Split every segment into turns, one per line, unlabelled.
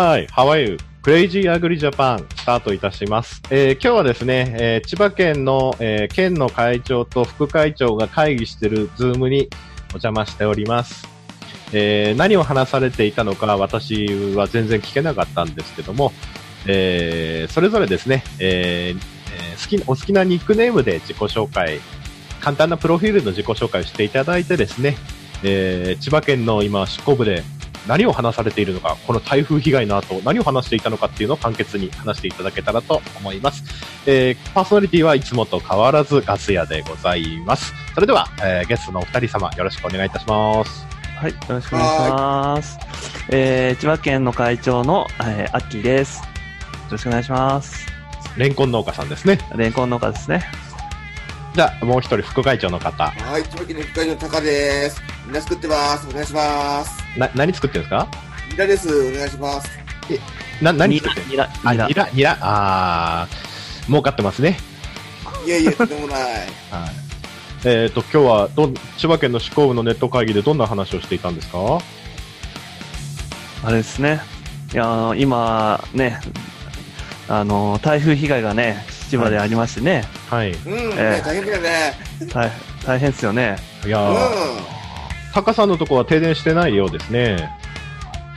はい、ハワイクレイジーアグリジャパンスタートいたします。えー今日はですね、えー千葉県の、えー県の会長と副会長が会議しているズームにお邪魔しております。えー何を話されていたのか私は全然聞けなかったんですけども、えーそれぞれですね、えーえ好き、お好きなニックネームで自己紹介、簡単なプロフィールの自己紹介をしていただいてですね、えー千葉県の今、執行部で何を話されているのか、この台風被害の後、何を話していたのかっていうのを簡潔に話していただけたらと思います。えーパーソナリティはいつもと変わらずガス屋でございます。それでは、えーゲストのお二人様、よろしくお願いいたします。
はい、よろしくお願いします。えー、千葉県の会長の、えー、アッキーです。よろしくお願いします。
レンコン農家さんですね。
レンコン農家ですね。
じゃあ、もう一人副会長の方。
はい、千葉県の副会長のタカです。みんな作ってます。お願いします。
な、何作ってるんですか？
ミラです。お願いします。
な、何
ニ
作ってる？
ラ、ニラ、
あ、
ニラ
ニ。ラ、ニラ、あー、儲かってますね。
いやいや、とんでもない。
はい。えっ、と、今日はどん、千葉県の執行部のネット会議でどんな話をしていたんですか？
あれですね。いや、今、ね、あの、台風被害がね、千葉でありましてね、
はい。い
うん、
ええ
大変だよね。
大大変ですよね。
や
う
ー、タカさんのとこは停電してないようですね。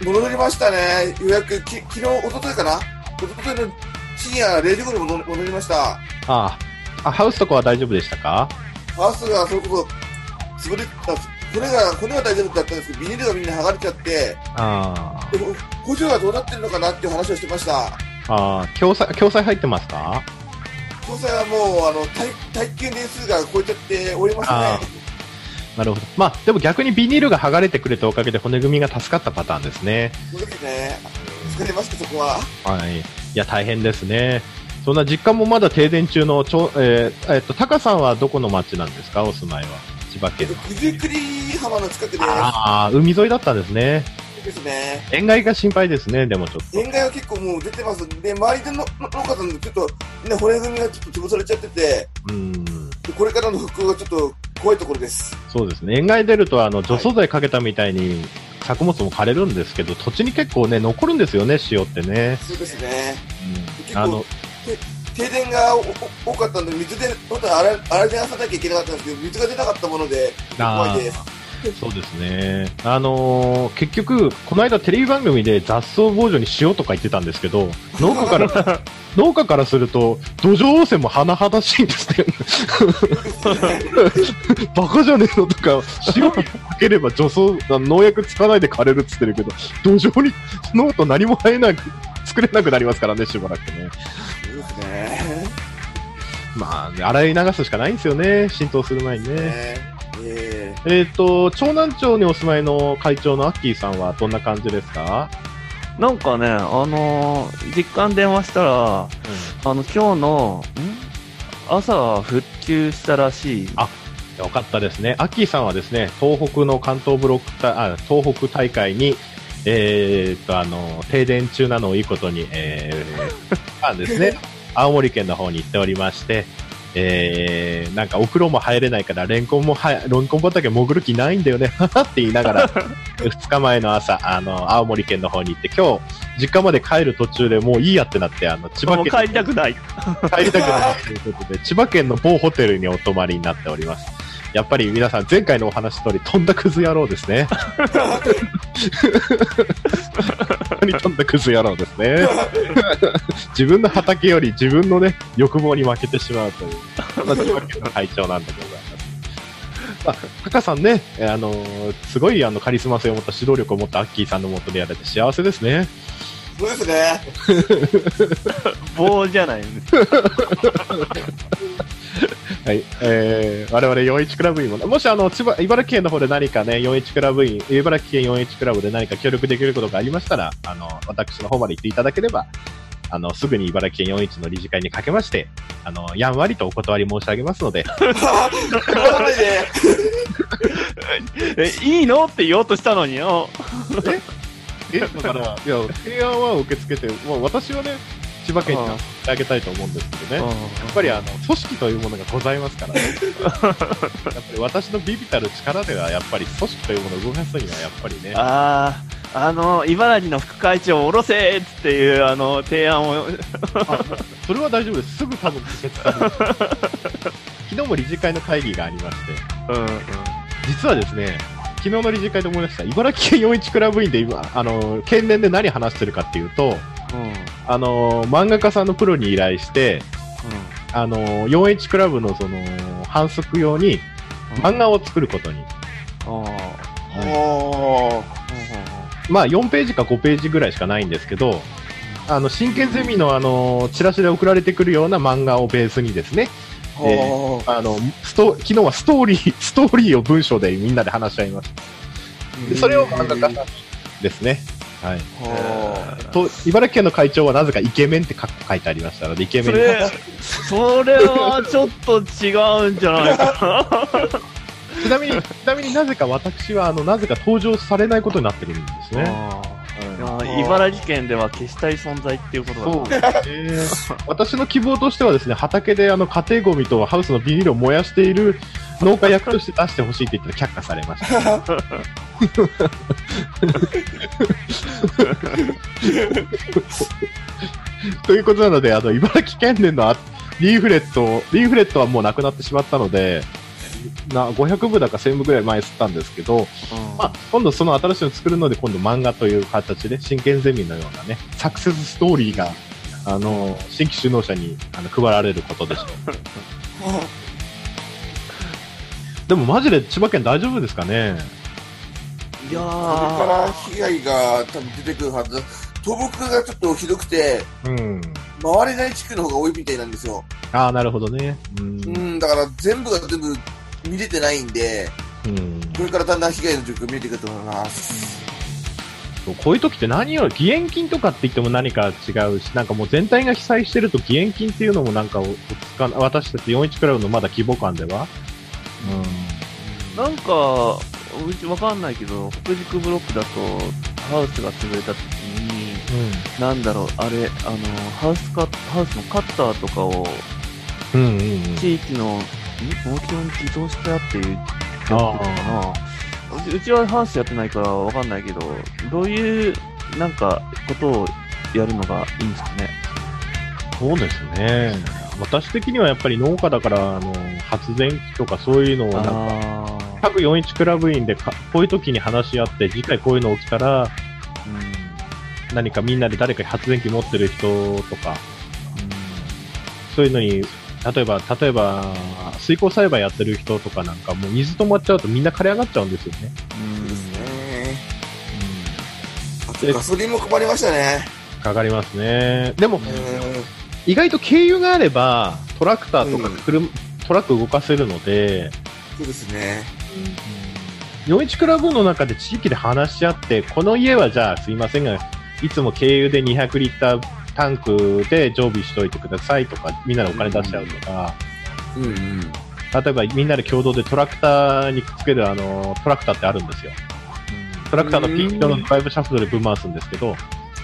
ん。戻りましたね。予約、き昨日、一昨日かな？一昨日の深夜0時頃に戻戻りました。
あーあ、ハウスとかは大丈夫でしたか？
ファーストがそれこそ、潰れた、骨が、骨は大丈夫だったんですけど、ビニールがみんな剥がれちゃって、
あ
でも補助はどうなってるのかなっていう話をしてました。
あ、ああ、共済、共済入ってますか？
詳細はもう、あの、体、体験年数が超えちゃっております
あ
ね。
なるほど。まあ、でも逆にビニールが剥がれてくれたおかげで骨組みが助かったパターンですね。
そうですね。疲れました、そこは。
はい。いや、大変ですね。そんな実家もまだ停電中のちょ、えーえっと、タカさんはどこの町なんですか？お住まいは。千葉県の。
九十九里浜の近くで
ああ、海沿いだったんですね。
ですね。
塩害が心配ですね、でもちょっと。
塩害は結構もう出てます。で、周りでのの農家さんのちょっと、ね、骨組みがちょっと潰されちゃってて、
うん。
でこれからの復興がちょっと怖いところです。
そうですね。塩害出ると、あの、除草剤かけたみたいに、作物も枯れるんですけど、土地に結構ね、残るんですよね、塩ってね。
そうですね。
うん。あの、
停電が多かったんで、水で、本当は洗い洗い流さなきゃいけなかったんですけど、水が出なかったもので、怖いです。
そうですね。あのー結局、この間テレビ番組で雑草防除にしようとか言ってたんですけど、農家から、農家からすると、土壌汚染も甚だしいんですね。バカじゃねえのとか、塩かければ除草、農薬つかないで枯れるっつってるけど、土壌に、その後何も生えなく、作れなくなりますからね、しばらくね。
そうですね。
まあ、洗い流すしかないんですよね、浸透する前にね。
ねえ
えっ、と、長南町にお住まいの会長のアッキーさんはどんな感じですか？
なんかね、あのー実家に電話したら、あの、今日の、ん？朝復旧したらしい。
あよかったですね。アッキーさんはですね、東北の関東ブロック大、あ東北大会に、えーっと、あの、停電中なのをいいことに、えー、なんですね、青森県の方に行っておりまして、えー、なんかお風呂も入れないから、レンコンもは、レンコン畑潜る気ないんだよね、って言いながら、2日前の朝、あの、青森県の方に行って、今日、実家まで帰る途中でもういいやってなって、あの、千葉県
帰りたくない。
帰りたくないということで、千葉県の某ホテルにお泊まりになっております。やっぱり皆さん前回のお話通り、飛んだクズ野郎ですね。本当に飛んだクズ野郎ですね。自分の畑より自分のね、欲望に負けてしまうという、そんな千葉県の会長なんでございます。まあ、タカさんね、えーあのーすごいあのカリスマ性を持った指導力を持ったアッキーさんのもとでやれて幸せですね。
そうですね。
棒じゃないんです。
はい。えー、我々41クラブ員も、もしあの、千葉、茨城県の方で何かね、41クラブ員、茨城県41クラブで何か協力できることがありましたら、あの、私の方まで言っていただければ、あの、すぐに茨城県41の理事会にかけまして、あの、やんわりとお断り申し上げますので、
いで。
え、いいのって言おうとしたのによ。
え、だから、いや、提案は受け付けて、もう私はね、千葉県にしてあげたいと思うんですけどね。やっぱりあの、組織というものがございますからね。やっぱり私のビビたる力では、やっぱり組織というものを動かすには、やっぱりね。
ああ、あの、茨城の副会長を下ろせっていう、あの、提案を、
それは大丈夫です。すぐ多分決される。昨日も理事会の会議がありまして、
うん、うん。
実はですね、昨日の理事会で思い出した、茨城県41クラブ員で今、あの、県連で何話してるかっていうと、あの、漫画家さんのプロに依頼して、あの、41クラブのその、反則用に漫画を作ることに。まあ、4ページか5ページぐらいしかないんですけど、あの、真剣ゼミのあの、チラシで送られてくるような漫画をベースにですね、
おー。
あの、スト、昨日はストーリー、ストーリーを文章でみんなで話し合いました。でそれを漫画家さんですね。はい。と、茨城県の会長はなぜかイケメンって書書いてありましたので、イケメンに
それ、それはちょっと違うんじゃないかな。
ちなみに、ちなみになぜか私は、あの、なぜか登場されないことになってるんですね。
茨城県では消したい存在っていうことだな。
ですね。私の希望としてはですね、畑であの家庭ゴミとハウスのビニールを燃やしている農家役として出してほしいって言ったら却下されました。ということなので、あの、茨城県連のあリーフレット、リーフレットはもうなくなってしまったので、な500部だか1000部ぐらい前吸ったんですけど、まあ、今度その新しいの作るので、今度漫画という形で、真剣ゼミのようなね、サクセスストーリーが、あの、新規首脳者にあの配られることでしょう。でもマジで千葉県大丈夫ですかね？
いや
これか
ー、
ら被害が多分出てくるはずだ。倒木がちょっとひどくて、
うん。
回れない地区の方が多いみたいなんですよ。
ああ、なるほどね。う。
うんん、だから全部が全部見れてないんで、
うん。
これからだんだん被害の状況見えてくると思います。
こういう時って何より、義援金とかって言っても何か違うし、なんかもう全体が被災してると義援金っていうのもなんかお、おつか私たち41クラブのまだ規模感では、
なんか、うちわかんないけど、福軸ブロックだと、ハウスが潰れた時に、
う
なんだろう、あれ、あの、ハウスカハウスのカッターとかを、
ん。うんうんうん。
地域の、ん？農協に寄贈してあってやってるのかなうちうちはハウスやってないからわかんないけど、どういう、なんか、ことをやるのがいいんですかね？
そうですね。私的にはやっぱり農家だから、あの、発電機とかそういうのをなんか、
あ
各41クラブ員でかこういう時に話し合って、次回こういうの起きたら、
ー
何かみんなで誰か発電機持ってる人とか、そういうのに、例えば、例えば、水耕栽培やってる人とかなんか、もう水止まっちゃうとみんな枯れ上がっちゃうんですよね。
うん。うん。
ですね。あとガソリンも困りましたね。
かかりますね。でも
う、ん。
意外と軽油があれば、トラクターとか
うん
車、トラック動かせるので、
そうですね。
41クラブの中で地域で話し合って、この家はじゃあすいませんが、いつも軽油で200リッタータンクで常備しといてくださいとか、みんなでお金出しちゃうとか、
うんうん。
例えばみんなで共同でトラクターにくっつけるあの、トラクターってあるんですよ。トラクターのピンクのドライブシャフトでぶん回すんですけど、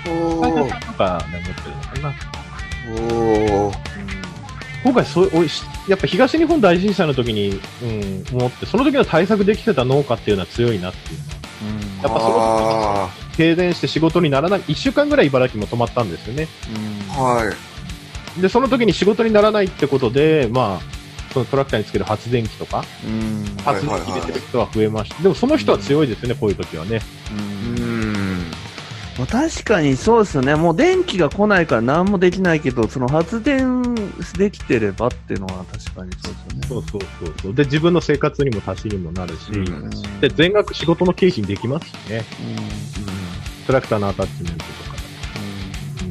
会社さんとかで持ってるのかな。今回そう、おやっぱ東日本大震災の時に、うん、思って、その時の対策できてた農家っていうのは強いなっていうのは。やっぱその
あ
停電して仕事にならない、1週間ぐらい茨城も止まったんですよね。
ーはい。
で、その時に仕事にならないってことで、まあ、そのトラクターにつける発電機とか、
うん。
発電機入れてる人は増えました。でもその人は強いですよね、こういう時はね。
うん
うん。
まあ、確かにそうですよね。もう電気が来ないから何もできないけど、その発電できてればっていうのは確かにそうですよね。
そうそうそうそう。で、自分の生活にも足しにもなるし、
うん
で、全額仕事の経費にできますしね。
うん
トラクターのアタッチメントとか。うん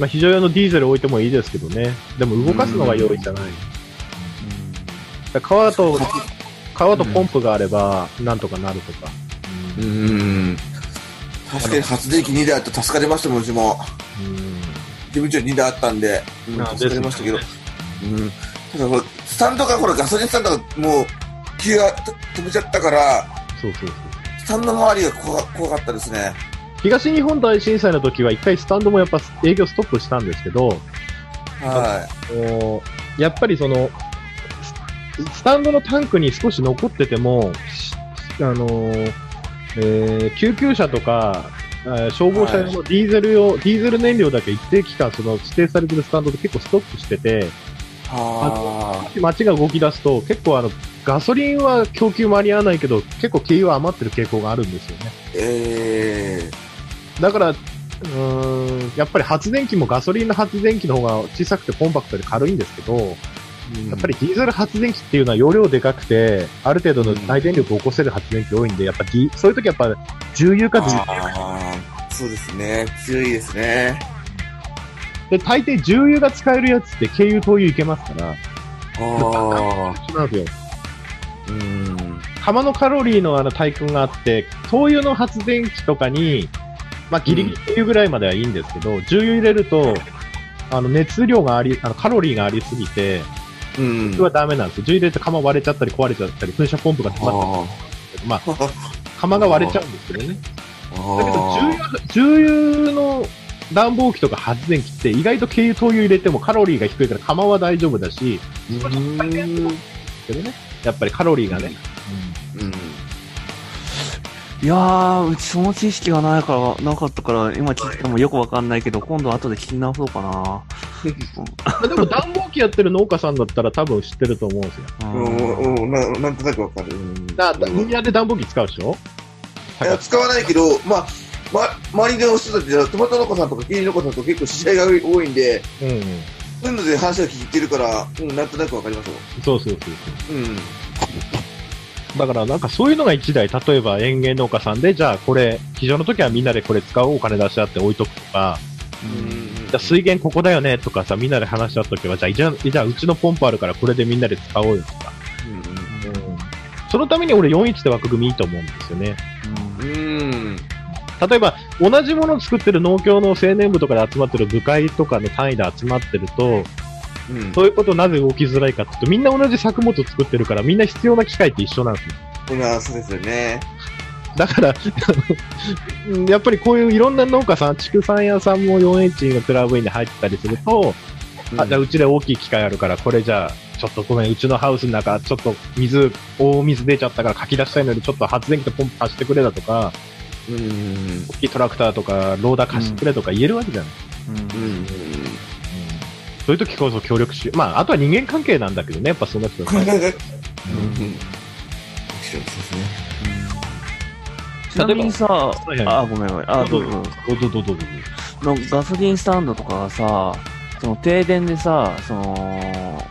まあ、非常用のディーゼル置いてもいいですけどね。でも動かすのが容易じゃない。だから川と、川とポンプがあれば、なんとかなるとか。
うん。確かに発電機2台あって助かりましたもん、うちも。
うん
自分ちは2台あったんで、うん
あ
助かりましたけど。
です
うん。ただこれ、スタンドが、ほら、ガソリンスタンドがもう、気が止めちゃったから、
そうそうそう。
スタンド周りが怖怖かったですね。
東日本大震災の時は一回スタンドもやっぱ営業ストップしたんですけど、
は
こうやっぱりその、ススタンドのタンクに少し残ってても、しあのーえー救急車とか、えー消防車用のディーゼル用、ディーゼル燃料だけ一定期間その指定されてるスタンドで結構ストップしてて、
い。は
街が動き出すと結構あの、ガソリンは供給間に合わないけど、結構軽油は余ってる傾向があるんですよね。
い。え
だから、うーん、やっぱり発電機もガソリンの発電機の方が小さくてコンパクトで軽いんですけど、
ー、
やっぱりディーゼル発電機っていうのは容量でかくて、ある程度の内電力を起こせる発電機多いんで、やっぱディそういう時やっぱ重油か重油。
そうですね。強いですね。
で、大抵重油が使えるやつって軽油灯油いけますから、
ああ。
なんですよ。
うん。
釜のカロリーのあの対空があって、灯油の発電機とかに、まあギリギリ軽油ぐらいまではいいんですけど、重油入れると、あの熱量があり、あのカロリーがありすぎて、
うん。
それはダメなんですよ。重油入れて釜割れちゃったり壊れちゃったり、噴射ポンプが詰まったりするんですけど、まあ、釜が割れちゃうんですけどね。だけど重油、重油の暖房機とか発電機って意外と軽油灯油入れてもカロリーが低いから釜は大丈夫だし、
うん。
けどね、やっぱりカロリーがね。
うん。
いやー、うちその知識がないから、なかったから、今聞いてもよくわかんないけど、今度後で聞き直そうかな。
でも暖房機やってる農家さんだったら多分知ってると思うんですよ。
うん、うん、ななんとなくわかる。うん
だだみんなで暖房機使うでしょ？
いや使わないけど、まあ、ま、周りの人たちはトマト農家さんとかキリン農家さんと結構知り合いが多いんで、
うん。
そういうので話を聞いてるから、うん、なんとなくわかりますよ。
そうそうそうそう。
うん。
だからなんかそういうのが一台、例えば園芸農家さんで、じゃあこれ、非常の時はみんなでこれ使おうお金出し合って置いとくとか、
うん。
じゃあ水源ここだよねとかさ、みんなで話し合っとけば、じゃあ、じゃあ、うちのポンプあるからこれでみんなで使おうよとか。そのために俺41って枠組みいいと思うんですよね。
うん。うん。
例えば、同じものを作ってる農協の青年部とかで集まってる部会とかの単位で集まってると、
うん。
そういうことなぜ動きづらいかっていうと、みんな同じ作物を作ってるから、みんな必要な機械って一緒なんですよ。
今、そうですよね。
だから、うんやっぱりこういういろんな農家さん、畜産屋さんも 4H のクラブインで入ってたりすると、あ、じゃあうちで大きい機械あるから、これじゃあ、ちょっとごめん、うちのハウスの中、ちょっと水、大水出ちゃったからかき出したいので、ちょっっと発電機とポンプ貸してくれだとか、
うん。
大きいトラクターとか、ローダー貸してくれとか言えるわけじゃない。
うん。
そういう時こそ協力し、まあ、あとは人間関係なんだけどね、やっぱその人
うん。面白いですね。
ちなみにさ、
いはい
あ、ごめんごめん。あ、どうぞ。
どうぞどうぞどうぞ。
のガソリンスタンドとかがさ、その停電でさ、その、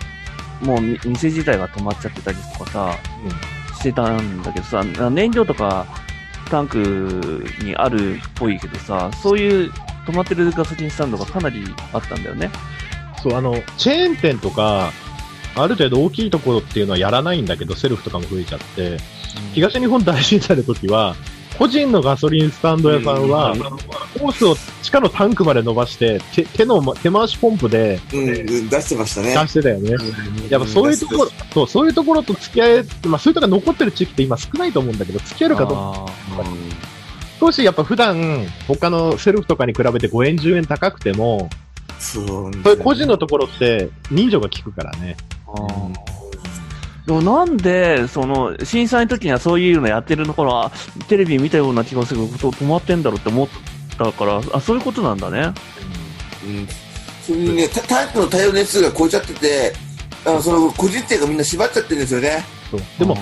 もうみ店自体が止まっちゃってたりとかさ、してたんだけどさ、燃料とかタンクにあるっぽいけどさ、そういう止まってるガソリンスタンドがかなりあったんだよね。
そう、あの、チェーン店とか、ある程度大きいところっていうのはやらないんだけど、セルフとかも増えちゃって、東日本大震災の時は、個人のガソリンスタンド屋さんは、
うん
ホースを地下のタンクまで伸ばして、手手の、手回しポンプで
うん、うん出してましたね。
出してたよね。
うん
やっぱそういうところ、そう、そういうところと付き合え、まあそういうところが残ってる地域って今少ないと思うんだけど、付き合えるかどうか。
あ
少しやっぱ普段、他のセルフとかに比べて5円、10円高くても、
そう。
そういう個人のところって人情が効くからね。
ーあーでもなんで、その、震災の時にはそういうのやってるところは、テレビ見たような気がするけど、止まってんだろうって思ったから、あ、そういうことなんだね。
うん。それにね、タタンクの対応年数が超えちゃってて、あの、その、個人店がみんな縛っちゃってるんですよね。
そうでも、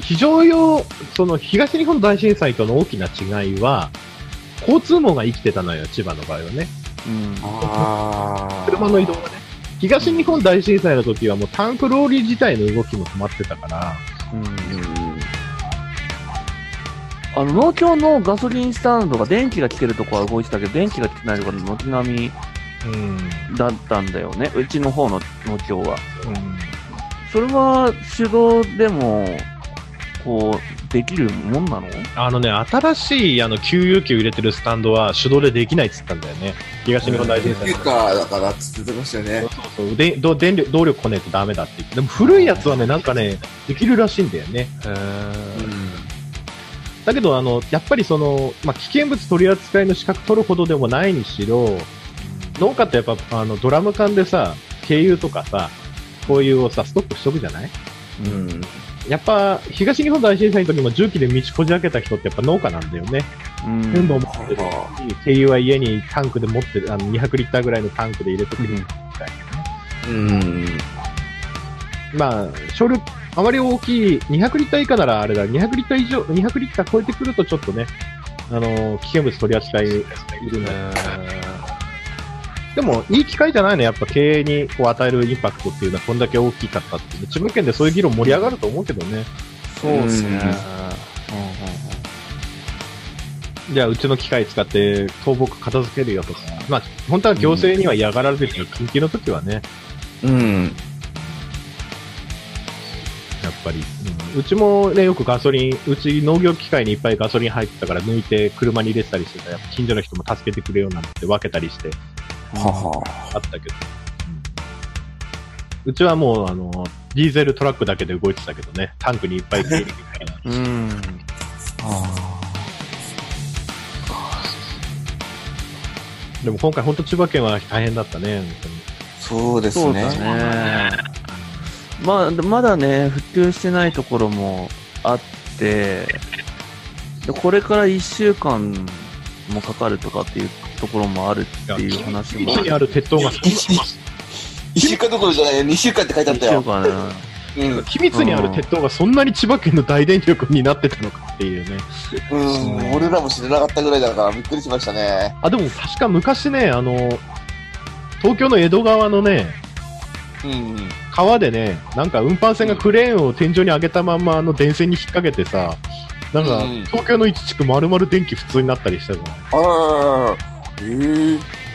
非常用、その東日本大震災との大きな違いは、交通網が生きてたのよ、千葉の場合はね。
うん、
あ
車の移動がね。東日本大震災の時はもうタンクローリー自体の動きも止まってたから、
うん
うん。
あの、農協のガソリンスタンドが電気が来てるとこは動いてたけど、電気が来てないところ軒並み
うん。
だったんだよね。うちの方の農協は。それは手動でも、こう、できるもんなの？
あのね、新しいあの給油機を入れてるスタンドは手動でできないっつったんだよね。東日本大震災の時。
休暇だからって言ってましたよね。
そうそうでど電力動力こねえとダメだって言って。でも古いやつはね、なんかね、できるらしいんだよね。
うん。
だけど、あの、やっぱりその、まあ、危険物取り扱いの資格取るほどでもないにしろ、農家ってやっぱ、あの、ドラム缶でさ、軽油とかさ、こういうをさ、ストックしとくじゃない？
うん。
やっぱ、東日本大震災の時も重機で道こじ開けた人ってやっぱ農家なんだよね。
うん
全部持ってるし、軽油は家にタンクで持ってる、あの、200リッターぐらいのタンクで入れとくみたいな。
うん。
まあ、少量、あまり大きい、200リッター以下ならあれだ、200リッター以上、200リッター超えてくるとちょっとね、あの、危険物取り扱いいるんだでも、いい機会じゃないの、やっぱ経営にこう与えるインパクトっていうのはこんだけ大きかったっていう。千葉県でそういう議論盛り上がると思うけどね。
そうですね。
じゃあ、うちの機械使って倒木片付けるよとか。まあ、本当は行政には嫌がられてるけど、緊急の時はね、
うん。
やっぱり。うん、うちもね、よくガソリン、うち農業機械にいっぱいガソリン入ってたから抜いて車に入れてたりしてた。やっぱ近所の人も助けてくれようなんて分けたりして
はは。
あったけど。うちはもう、あの、ディーゼルトラックだけで動いてたけどね、タンクにいっぱい入れてるから。
うん。
でも今回本当千葉県は大変だったね、本当に。
そうですね。
そうだね。まあ、まだね、復旧してないところもあって、でこれから1週間もかかるとかっていうところもあるっていう話も。
一にある鉄塔が、
一週間どころじゃないよ、二週間って書いてあった
1週
よ。うん。
秘密にある鉄塔がそんなに千葉県の大電力になってたのかっていうね。
うん。俺らも知らなかったぐらいだからびっくりしましたね。
あ、でも確か昔ね、あの、東京の江戸川のね、
うん。
川でね、なんか運搬船がクレーンを天井に上げたままあの電線に引っ掛けてさ、なんか
うん
東京の一地区丸々電気普通になったりしたじゃん。
あらららら。へえ。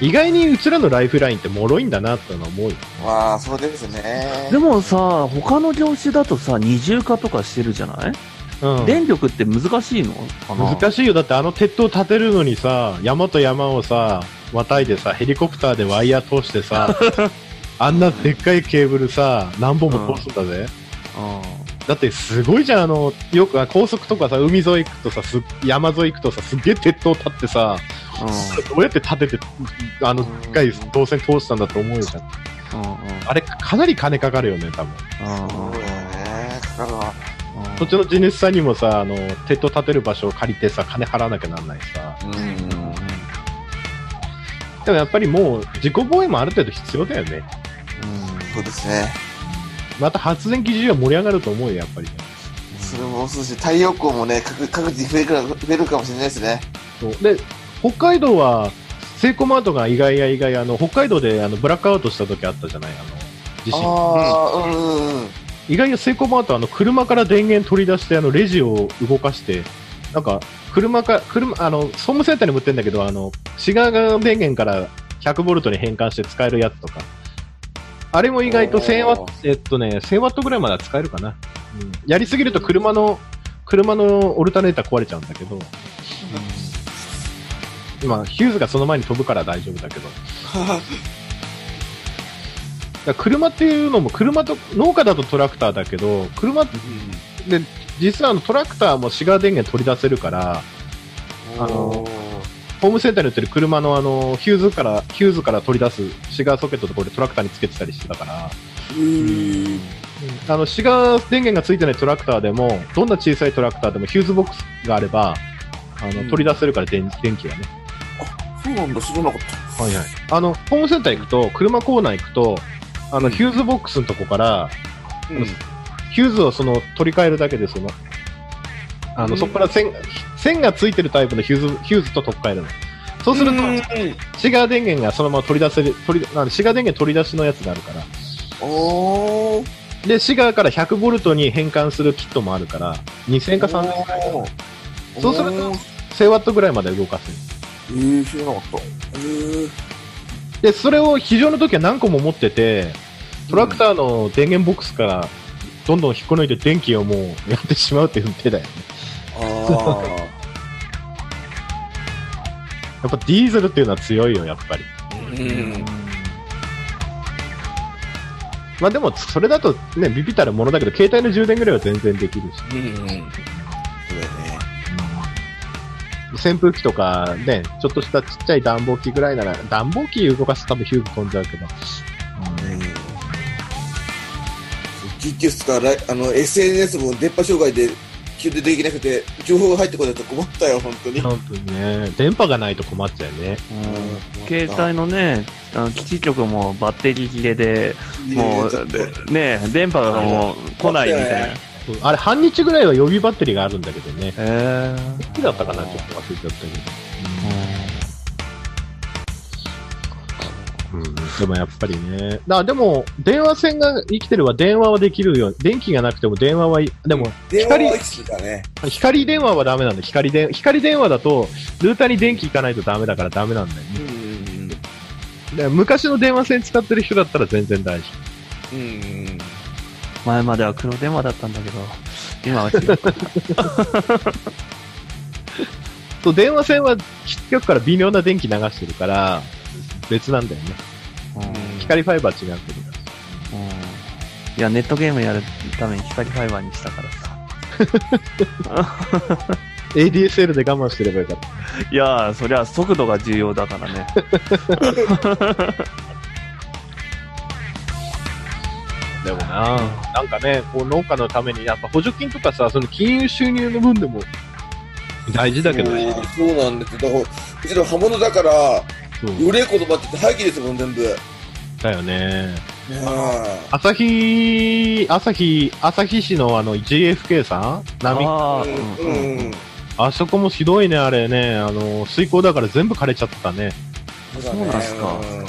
意外にうちらのライフラインって脆いんだなってのは思うよ。
まあ、そうですね。
でもさ、他の業種だとさ、二重化とかしてるじゃない、
うん。
電力って難しいの？かな
難しいよ。だってあの鉄塔建てるのにさ、山と山をさ、またいでさ、ヘリコプターでワイヤー通してさ、あんなでっかいケーブルさ、何本も通すんだぜ。だってすごいじゃん、あの、よくあ高速とかさ、海沿い行くとさ、す山沿い行くとさ、すっげえ鉄塔立ってさ、
うん。
どうやって建てて、あの、でっかい導線通したんだと思うじゃん。
うん。うん。
あれ、かなり金かかるよね、多分。
そうだよね。かかるわ。
そっちの地主さんにもさ、あの、鉄塔建てる場所を借りてさ、金払わなきゃなんないしさ。
うん。
でもやっぱりもう、自己防衛もある程度必要だよね。
そうですね。
また発電機需要盛り上がると思うよ、やっぱり。
それもそうですし、太陽光もね、各各地増えるか増えるかもしれないですね。
そうで、北海道は、セイコマートが意外や意外、あの、北海道であのブラックアウトした時あったじゃない、あの、地震。
うんうんうん。
意外やセイコマートはあの、車から電源取り出して、あの、レジを動かして、なんか、車か、車、あの、総務センターにも売ってるんだけど、あの、シガー電源から100ボルトに変換して使えるやつとか。あれも意外と1000ワット、えっとね、1000ワットぐらいまでは使えるかな。うん。やりすぎると車の、車のオルタネーター壊れちゃうんだけど、まあ、ヒューズがその前に飛ぶから大丈夫だけど。だ車っていうのも、車と、農家だとトラクターだけど、車で、実はあのトラクターもシガー電源取り出せるから、あのホームセンターに売ってる車のあの、ヒューズから、ヒューズから取り出すシガーソケットとこれトラクターにつけてたりしてたから、
うん。
あの、シガー電源がついてないトラクターでも、どんな小さいトラクターでもヒューズボックスがあれば、あの、
うん
取り出せるから電、電気がね。
なんだ、知らなかった。
はいはい。あの、ホームセンター行くと、車コーナー行くと、あの、ヒューズボックスのとこから、
うん。
ヒューズをその取り替えるだけでその、あの、
うん
そこから線、線がついてるタイプのヒューズ、ヒューズと取っ替えるの。そうすると、シガー電源がそのまま取り出せる、取り、あのシガー電源取り出しのやつがあるから。
おー。
で、シガーから100ボルトに変換するキットもあるから、2000か3000かそうすると
おー
1000ワットぐらいまで動かせる。
えー、知らなかった。えー。
で、それを非常の時は何個も持ってて、トラクターの電源ボックスからどんどん引っこ抜いて電気をもうやってしまうっていう手だよね。
あ
やっぱディーゼルっていうのは強いよ、やっぱり。
ー。うん。
まあでも、それだとね、ビビたるものだけど、携帯の充電ぐらいは全然できるし。
うん。そうだよね。
扇風機とかね、ちょっとしたちっちゃい暖房機ぐらいなら、暖房機動かすと多分ヒューブ飛んじゃうけど。
緊急室からあの SNS も電波障害で急でできなくて、情報が入ってこないと困ったよ、本当に。
本当にね、電波がないと困っちゃうね。
うん。携帯のね、あの基地局もバッテリー切れで、もう、ね、電波がもう来ないみたいな。
あれ、半日ぐらいは予備バッテリーがあるんだけどね。
へ
いつだったかなちょっと忘れちゃったけど。うん、でもやっぱりね。だでも、電話線が生きてるは電話はできるよ。電気がなくても電話はい、でも、
電話は意識だね。
光電話はダメなんだ。光電、光電話だと、ルーターに電気いかないとダメだからダメなんだよ
うん
ね。
うん
で昔の電話線使ってる人だったら全然大丈
うん。うんうん。
前までは黒電話だったんだけど、今は違う。
夫。そう、電話線は基地局から微妙な電気流してるから、別なんだよね。
うん
光ファイバー違うけど。
うんいや、ネットゲームやるために光ファイバーにしたからさ。
ADSL で我慢してればよかった。
いや、そりゃ速度が重要だからね。
でもな、なんかね、こう農家のために、やっぱ補助金とかさ、その金融収入の分でも大事だけどね。
そうそうなんですよ。だから、うちの刃物だから、売れっことばってて廃棄ですもん、全部。
だよね。
あ
朝日、朝日、朝日市のあの GFK さん？波？
ああ、
あ。う
うん。
あそこもひどいね、あれね。あの、水溝だから全部枯れちゃってたね。
そうなんすか
うん。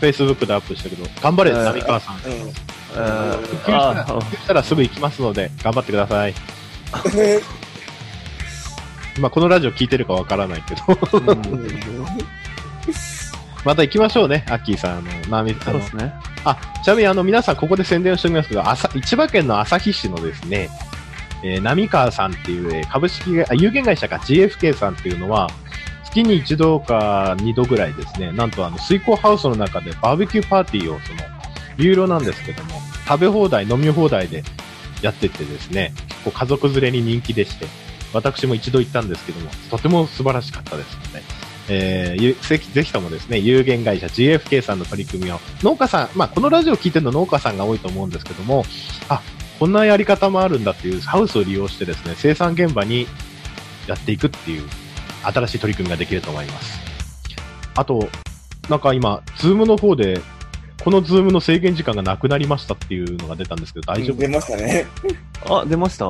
Facebook でアップしたけど。頑張れ、
えー
浪川さん。復旧したら、
あ
復旧したらすぐ行きますので、頑張ってください。まあ、このラジオ聞いてるかわからないけど。
うん
また行きましょうね、アッキーさん。あの、ナミ、
で、すね。
あ、ちなみにあの、皆さんここで宣伝をしておきますけど、あさ千葉県の旭市のですね、えー、浪川さんっていう、えー株式会、あ、有限会社か GFK さんっていうのは、月に一度か二度ぐらいですね、なんとあの、水耕ハウスの中でバーベキューパーティーを、その、有料なんですけども、食べ放題、飲み放題でやっててですね、結構家族連れに人気でして、私も一度行ったんですけども、とても素晴らしかったですので、えーぜひ、ぜひともですね、有限会社 GFK さんの取り組みを、農家さん、まあ、このラジオを聞いてるの農家さんが多いと思うんですけども、あ、こんなやり方もあるんだっていうハウスを利用してですね、生産現場にやっていくっていう、新しい取り組みができると思います。あと、なんか今、ズームの方で、このズームの制限時間がなくなりましたっていうのが出たんですけど、大丈夫
出ましたね。
あ、出ました？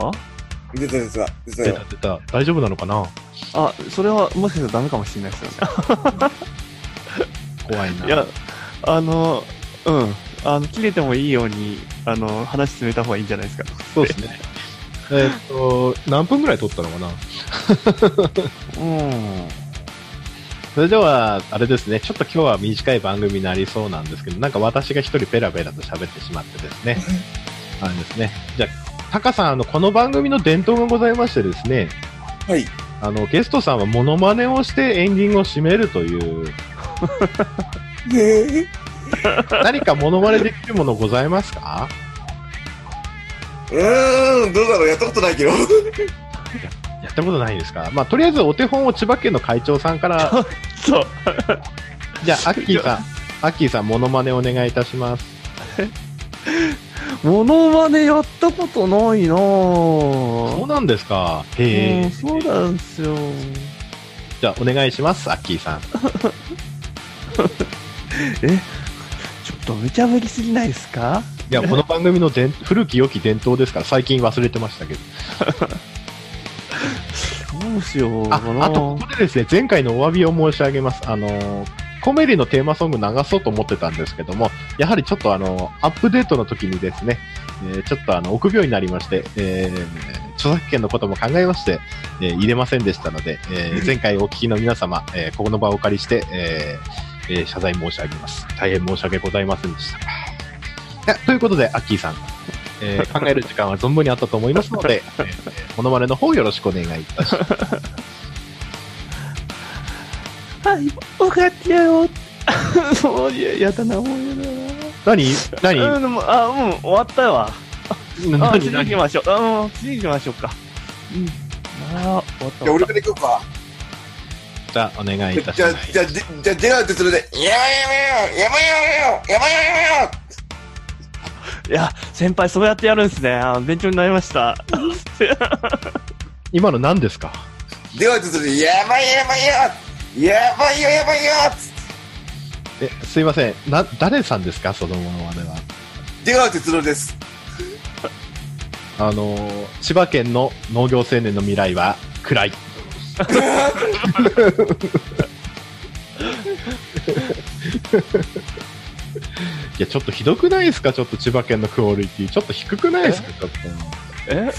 出た出た。出たよ
出た。出た。大丈夫なのかな？
あ、それはもしかしたらダメかもしれないですよね。
怖いな。
いや、あの、うん。あの、切れてもいいように、あの、話進めた方がいいんじゃないですか。
そうですね。えーっと、何分ぐらい撮ったのかな？
うん。
それでは、あれですね、ちょっと今日は短い番組になりそうなんですけど、なんか私が一人ペラペラと喋ってしまってですね。あれですね。じゃあ、タカさん、あの、この番組の伝統がございましてですね、
はい。
あの、ゲストさんはモノマネをしてエンディングを締めるという、
ねえ。
何かモノマネできるものございますか？
うーん、どうだろう、やったことないけど。
やったことないですか？まあ、とりあえずお手本を千葉県の会長さんから、
そう。
じゃあ、アッキーさん、アッキーさん、モノマネお願いいたします。
モノマネやったことないな
そう
ぁ。
なんですか？
う
へえ
ん、。そうなんですよ。
じゃあ、お願いします、アッキーさん。
えちょっと無茶ぶりすぎないですか？
いや、この番組の伝古き良き伝統ですから、最近忘れてましたけど。
どうしよう
あ
かな。
あと、ここでですね、前回のお詫びを申し上げます。あのーコメディのテーマソング流そうと思ってたんですけども、やはりちょっとあの、アップデートの時にですね、えーちょっとあの、臆病になりまして、えー著作権のことも考えまして、えー入れませんでしたので、えー 前回お聞きの皆様、えーここの場をお借りして、えーえー謝罪申し上げます。大変申し訳ございませんでした。ということで、アッキーさん、えー考える時間は存分にあったと思いますので、えーえーモノマネの方よろしくお願いいたします。
はい、分かったよ。もう、いや、やだな、もうや
何？何？
だな。うん、もうあ、うん、終わったわ。あ、
何？
次行き
何
ましょう。あ、もう次行きましょうか。うん。あー、終わった
じゃあ、俺から行こうか。
たお願いいたし
じゃあ、
ます。
じゃあ、じじゃあ、出川哲朗で、やばいやばいよやばいやばいよやばいやばいよ
いや、先輩そうやってやるんですね。あ勉強になりました。
今の何ですか？
出川哲朗で、やばいやばいよやばいよやばいよ
え、すいません。な、誰さんですかそのものまねは。
出川哲朗です。
あのー千葉県の農業青年の未来は暗い。いや、ちょっとひどくないですか？ちょっと千葉県のクオリティ。ちょっと低くないですか？ちょっと。
え？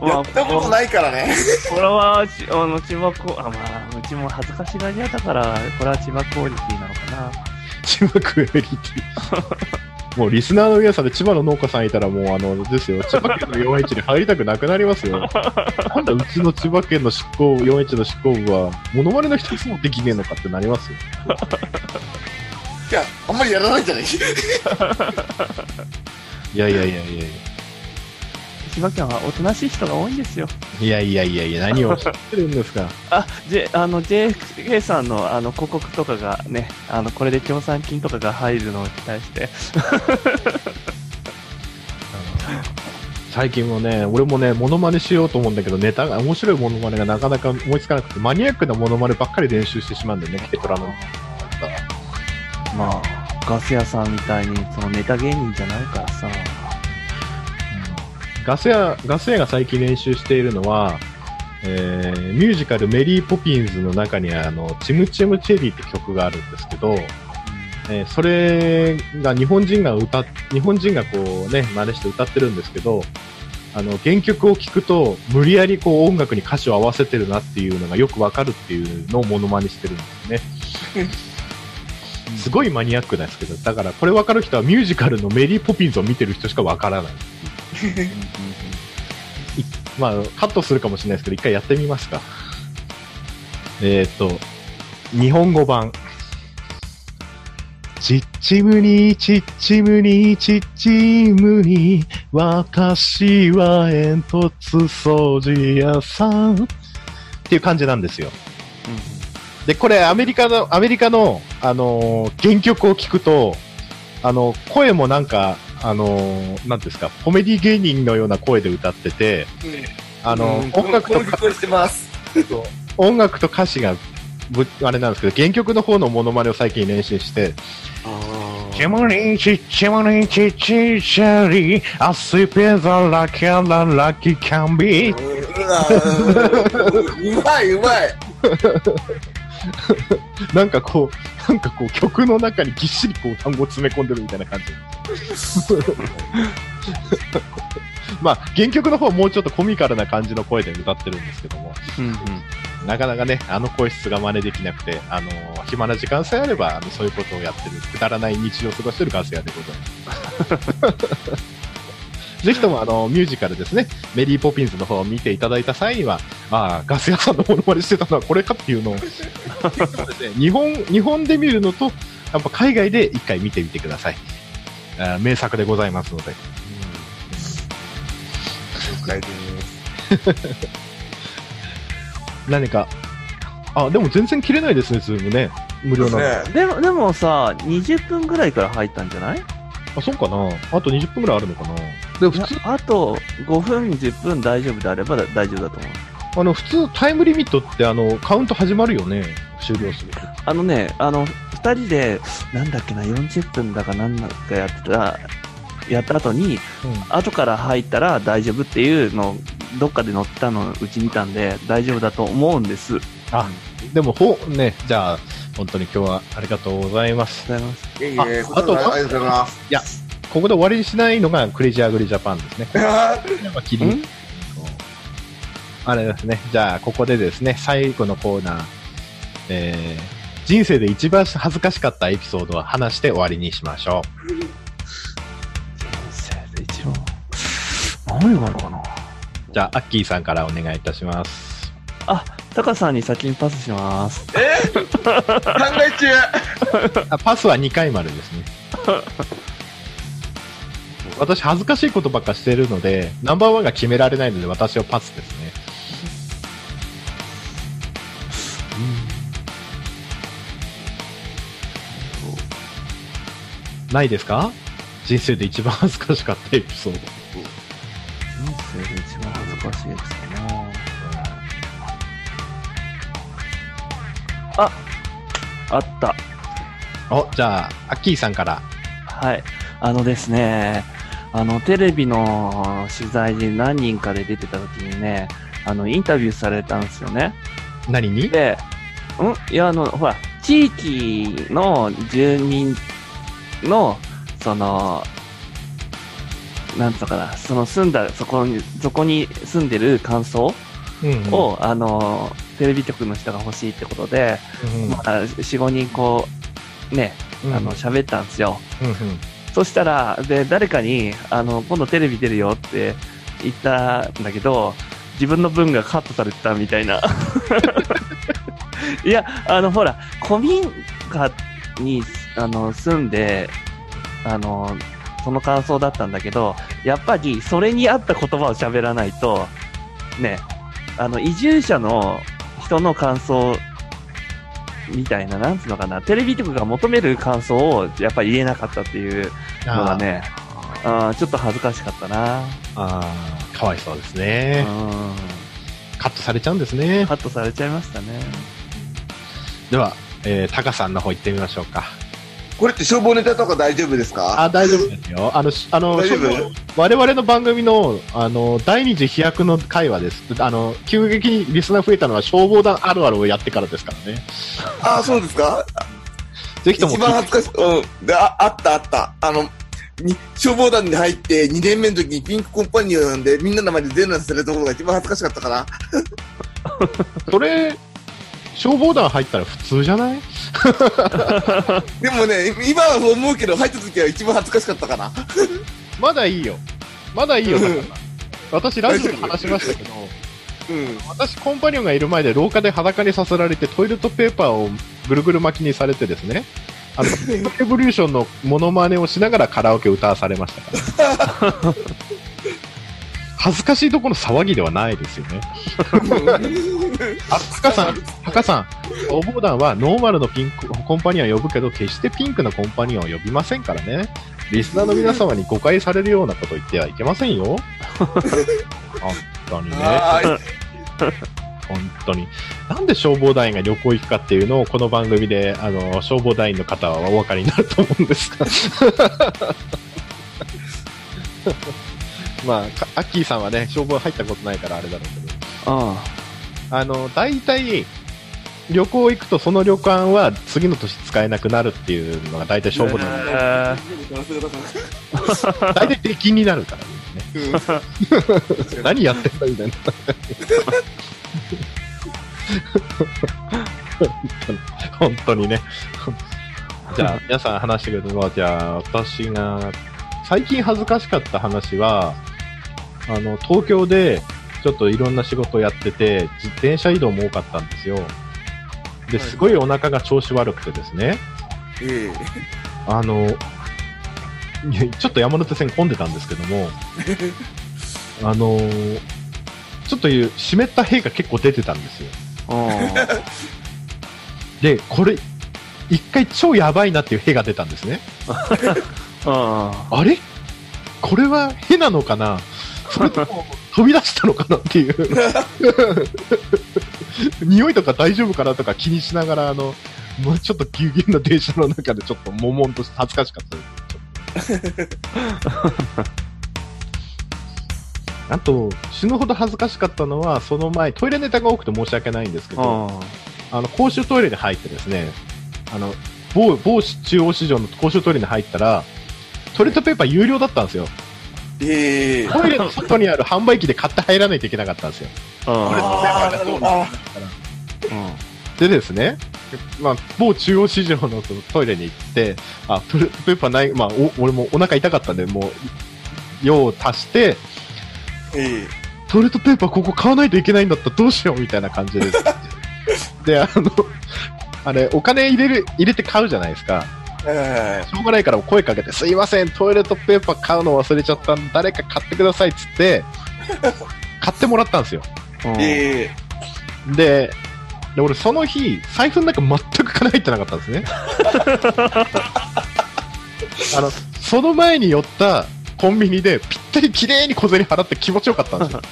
やったことないからね。
これは、ちあの、千葉コ、あ、まあ、うちも恥ずかしがり屋だから、これは千葉クオリティなのかな。
千葉クオリティ。もうリスナーの皆さんで千葉の農家さんいたらもうあの、ですよ、千葉県の 4H に入りたくなくなりますよ。なんだうちの千葉県の執行、4H の執行部は、モノマネの一つもできねえのかってなりますよ。
いや、あんまりやらないんじゃない？
いやいやいやいやい
千葉県はおとなしい人が多いんですよ。
や。いやいやいやいや、何を知ってるんですか？
あ、J、あの、JFK さんの、あの、広告とかがね、あの、これで協賛金とかが入るのを期待して。
最近もね、俺もね、モノマネしようと思うんだけど、ネタが、面白いモノマネがなかなか思いつかなくて、マニアックなモノマネばっかり練習してしまうんだよね、軽トラの。
まあ、ガス屋さんみたいに、そのネタ芸人じゃないからさ。
ガス屋、ガス屋が最近練習しているのは、えー、ミュージカルメリーポピンズの中にあの、チムチムチェリーって曲があるんですけど、えーそれが日本人が歌っ、日本人がこうね、真似して歌ってるんですけど、あの、原曲を聴くと、無理やりこう音楽に歌詞を合わせてるなっていうのがよくわかるっていうのをモノマネしてるんですね。すごいマニアックなんですけど、だからこれわかる人はミュージカルのメリーポピンズを見てる人しかわからない。まあ、カットするかもしれないですけど、一回やってみますか。えっ、と、日本語版。ちっちむに、ちっちむに、ちっちむに、私は煙突掃除屋さん。っていう感じなんですよ。で、これアメリカの、アメリカの、あのー原曲を聞くと、あの、声もなんか、あのーなんですか、コメディ芸人のような声で歌ってて、あの、
うん。
音楽とか。音楽と歌詞がぶ、あれなんですけど、原曲の方のモノマネを最近練習して、チムリチチムリチチチャリ、アスペザラキャララキキャンビ
うまいうまい。
なんかこう、なんかこう曲の中にぎっしりこう単語を詰め込んでるみたいな感じ。まあ、原曲の方はもうちょっとコミカルな感じの声で歌ってるんですけども、
うんうん。
なかなかね、あの声質が真似できなくて、あの暇な時間さえあれば、あのそういうことをやってる、くだらない日常を過ごしてるガス屋でございます。ぜひともあの、ミュージカルですね、メリーポピンズの方を見ていただいた際には、ああ、ガス屋さんのモノマネしてたのはこれかっていうのを、日本、日本で見るのと、やっぱ海外で一回見てみてください。名作でございますので。
了解です。
何か、あ、でも全然切れないですね、ズームね。無料なの。
ね
でも、でもさ、20分ぐらいから入ったんじゃない？
あ、そうかなあと20分ぐらいあるのかなで普通、
あと5分、10分大丈夫であれば大丈夫だと思う。
あの、普通タイムリミットってあの、カウント始まるよね？終了すると。
あのね、あの、二人で、なんだっけな、40分だかなんだかやってた、やった後に、後から入ったら大丈夫っていうのを、どっかで載ったのうち見たんで、大丈夫だと思うんです。あ
でも、ほ、ね、じゃあ、本当に今日はありがとうございます。
りがとうございます。
ああと
ありがとうございます。
ここで終わりにしないのがクレイジーアグリジャパンですね。あれですね。じゃあ、ここでですね、最後のコーナー、えー、人生で一番恥ずかしかったエピソードを話して終わりにしましょう。
人生で一番、何があるかな
じゃあ、アッキーさんからお願いいたします。
あ、タカさんに先にパスします。
え？考え中
あパスは2回までですね。私恥ずかしいことばっかしてるので、ナンバーワンが決められないので私はパスですね。うん、ないですか？人生で一番恥ずかしかったエピソード。
人生で一番恥ずかしいですかね。あ、あった。
お、じゃあ、アッキーさんから。
はい。あのですね、あの、テレビの取材で何人かで出てた時にね、あの、インタビューされたんですよね。
何に？
で、ん？いや、あの、ほら、地域の住民の、その、なんつうのかな、その住んだ、そこに、そこに住んでる感想
うんうん。
を、あの、テレビ局の人が欲しいってことで、
うん
まあ、4、5人こう、ね、
うん。
あの、喋ったんですよ。
うんうん
そしたら、で、誰かに、あの、今度テレビ出るよって言ったんだけど、自分の分がカットされてたみたいな。いや、あの、ほら、古民家に、あの、住んで、あの、その感想だったんだけど、やっぱり、それに合った言葉を喋らないと、ね、あの、移住者の人の感想みたいな、なんつうのかな、テレビ局が求める感想をやっぱり言えなかったっていうのがね、あーちょっと恥ずかしかったな。
ああ、かわいそうです
う
ね。
ん。
カットされちゃうんですね。
カットされちゃいましたね。
では、えー、タカさんの方行ってみましょうか。
これって消防ネタとか大丈夫ですか？
あ、大丈夫ですよ。あの、しあの、
大丈夫？
その我々の番組の、あの、第二次飛躍の会話です。あの、急激にリスナー増えたのは消防団あるあるをやってからですからね。
あ、そうですか？
ぜひとも
一番恥ずかしい。うん。で、あ、あったあった。あの、に消防団に入って2年目の時にピンクコンパニオンでみんなの前で全裸されたことが一番恥ずかしかったかな。
それ、消防団入ったら普通じゃない？
でもね、今はそう思うけど入った時は一番恥ずかしかったかな。
まだいいよ。まだいいよ、私、ラジオで話しましたけど、
うん。
私、コンパニオンがいる前で廊下で裸にさせられて、トイレットペーパーをぐるぐる巻きにされてですね、あの、レボリューションのモノマネをしながらカラオケを歌わされましたから。恥ずかしいところの騒ぎではないですよね。あ、タカさん、タカさん、消防団はノーマルのピンクコンパニオンを呼ぶけど、決してピンクのコンパニオンを呼びませんからね。リスナーの皆様に誤解されるようなこと言ってはいけませんよ。本当にね。本当に。なんで消防団員が旅行行くかっていうのを、この番組で、あの、消防団員の方はお分かりになると思うんですが。まあか、アッキーさんはね、消防入ったことないからあれだろうけど。
うん。
あの、大体、旅行行くとその旅館は次の年使えなくなるっていうのが大体消防団員。
え
大体出禁になるからね。何やってんだみたいな。本当にね。じゃあ、皆さん話してくれるのは、じゃあ、私が、最近恥ずかしかった話は、あの、東京で、ちょっといろんな仕事をやってて、自転車移動も多かったんですよ。で、すごいお腹が調子悪くてですね、
え
あの、ちょっと山手線混んでたんですけども、あのーちょっという湿った屁が結構出てたんですよ。で、これ、一回超やばいなっていう屁が出たんですね。
うん。
あれ？これは屁なのかな？それとも飛び出したのかなっていう。匂いとか大丈夫かなとか気にしながら、あの、もうちょっとぎゅうぎゅうな電車の中でちょっと悶々として恥ずかしかったです。あと、死ぬほど恥ずかしかったのは、その前、トイレネタが多くて申し訳ないんですけど、あの、公衆トイレに入ってですね、あの、某、某中央市場の公衆トイレに入ったら、トイレットペーパー有料だったんですよ。
えええ
トイレの外にある販売機で買って入らないといけなかったんですよ。
うん。
でですね、まあ、某中央市場のそのトイレに行って、あ、トイレットペーパーない、まあ、お俺もお腹痛かったんで、もう、用を足して、
え
トイレットペーパーここ買わないといけないんだったらどうしようみたいな感じです。で、あの、あれ、お金入れる、入れて買うじゃないですか。
え
しょうがないから声かけて、すいません、トイレットペーパー買うの忘れちゃったんで、誰か買ってくださいっつって、買ってもらったんですよ。
うん
ええ
で、で俺その日、財布の中全く金入ってなかったんですね。あの、その前に寄ったコンビニでぴったり綺麗に小銭払って気持ちよかったんですよ。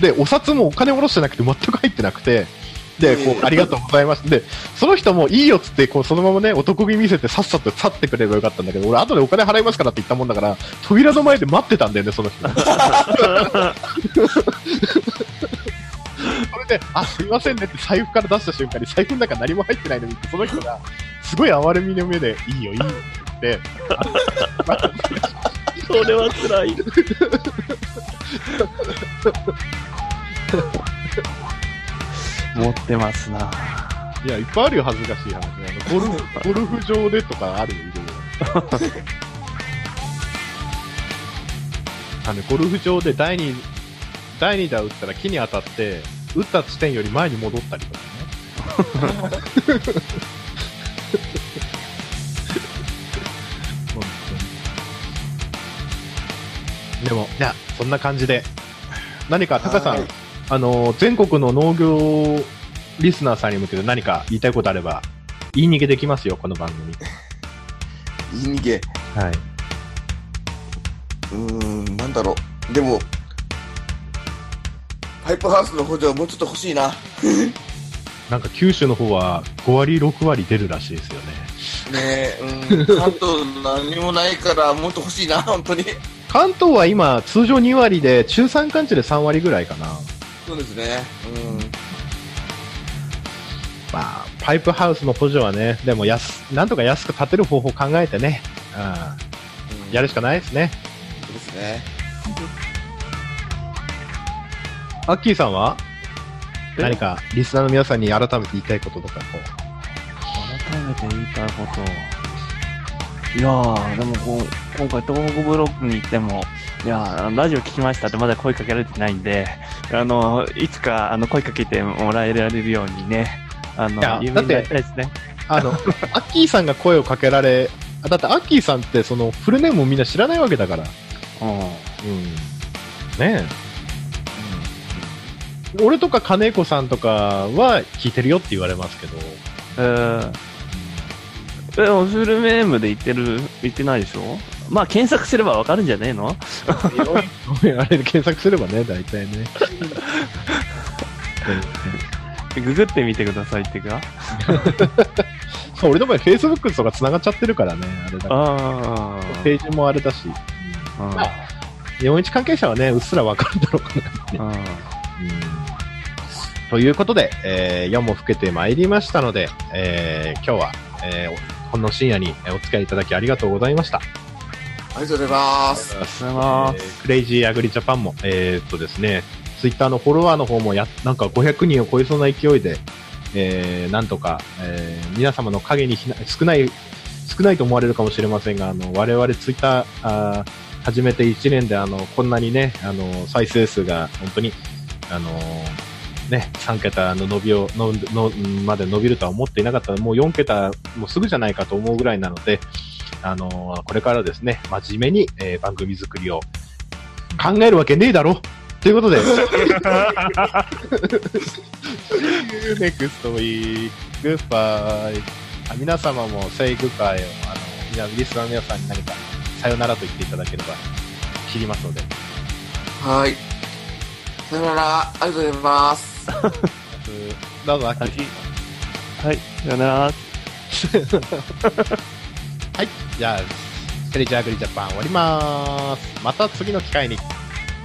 で、お札もお金下ろしてなくて全く入ってなくて、で、こう、ありがとうございます。で、その人もいいよっつって、こう、そのままね、お得意見せてさっさと去ってくればよかったんだけど、俺後でお金払いますからって言ったもんだから、扉の前で待ってたんだよね、その人。それで、あ、すいませんねって財布から出した瞬間に財布の中何も入ってないのにって、その人が、すごい哀れみの目で、いいよ、いいよって言って、
それは辛い。持ってますな。
いや、いっぱいあるよ、恥ずかしい話ね。あのゴルフ、ゴルフ場でとかあるよ、いろいろ。あの、ゴルフ場で第二、第二打打ったら木に当たって、打った地点より前に戻ったりとかね。本当に。でも、いや、そんな感じで。何か、タカさん、
はい
あの、全国の農業リスナーさんに向けて何か言いたいことあれば、言い逃げできますよ、この番組。
いい逃げ。
はい。
うーん、なんだろう。でも、パイプハウスの補助はもうちょっと欲しいな。
なんか九州の方は5割、6割出るらしいですよね。
ねえ、うん、関東何もないからもっと欲しいな、本当に。
関東は今、通常2割で、中山間地で3割ぐらいかな。
そうですね。うん。
まあ、パイプハウスの補助はね、でも安、なんとか安く建てる方法を考えてね、うん、
うん
やるしかないですね。
そうですね。
アッキーさんは？
え？
何かリスナーの皆さんに改めて言いたいこととか、こ
改めて言いたいこと。いやー、でもこう、今回東北ブロックに行っても、いやー、ラジオ聞きましたってまだ声かけられてないんで、あの、いつか、あの、声かけてもらえられるようにね、あの
いや、
有名になりたいですね。
う、あの、アッキーさんが声をかけられ、あだってアッキーさんってそのフルネームをみんな知らないわけだから。
うん。
うん。ねえ。俺とか金子さんとかは聞いてるよって言われますけど、
えー、え、でもフルネームで言ってる、言ってないでしょ？まあ、検索すればわかるんじゃねえの？
あれで検索すればね、大体ね。
ググってみてくださいってか？
そう俺の場合、Facebook とか繋がっちゃってるからね、あれだ。
あ
ページもあれだし、
あ。
41関係者はね、うっすらわかるだろうかなって。ということで、えー夜も更けてまいりましたので、えー今日は、えーこの深夜にえーお付き合いいただきありがとうございました。
ありがとうございます。
ありがとうございます。
クレイジーアグリジャパンも、えーっとですね、ツイッターのフォロワーの方もや、なんか500人を超えそうな勢いで、えーなんとか、えー皆様の影にひな少ない、少ないと思われるかもしれませんが、あの、我々ツイッター、あー始めて1年で、あの、こんなにね、あの、再生数が本当に、あのね、3桁の伸びを、の、の、まで伸びるとは思っていなかったのでもう4桁もうすぐじゃないかと思うぐらいなので、あのこれからですね、真面目に、えー番組作りを考えるわけねえだろということで、See you next week. Goodbye. あ皆様も say goodbye を、あの、みなリスナーの皆さんに何かさよならと言っていただければ知りますので。
はい。さよなら、ありがとうございます。
どうぞ、アッ
はい
キー。。
はい。さよなら。
はい。じゃあ、テレジャーグリジャパン終わりまーす。また次の機会に。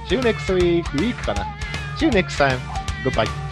See you next week. week かな。See you next time. Goodbye.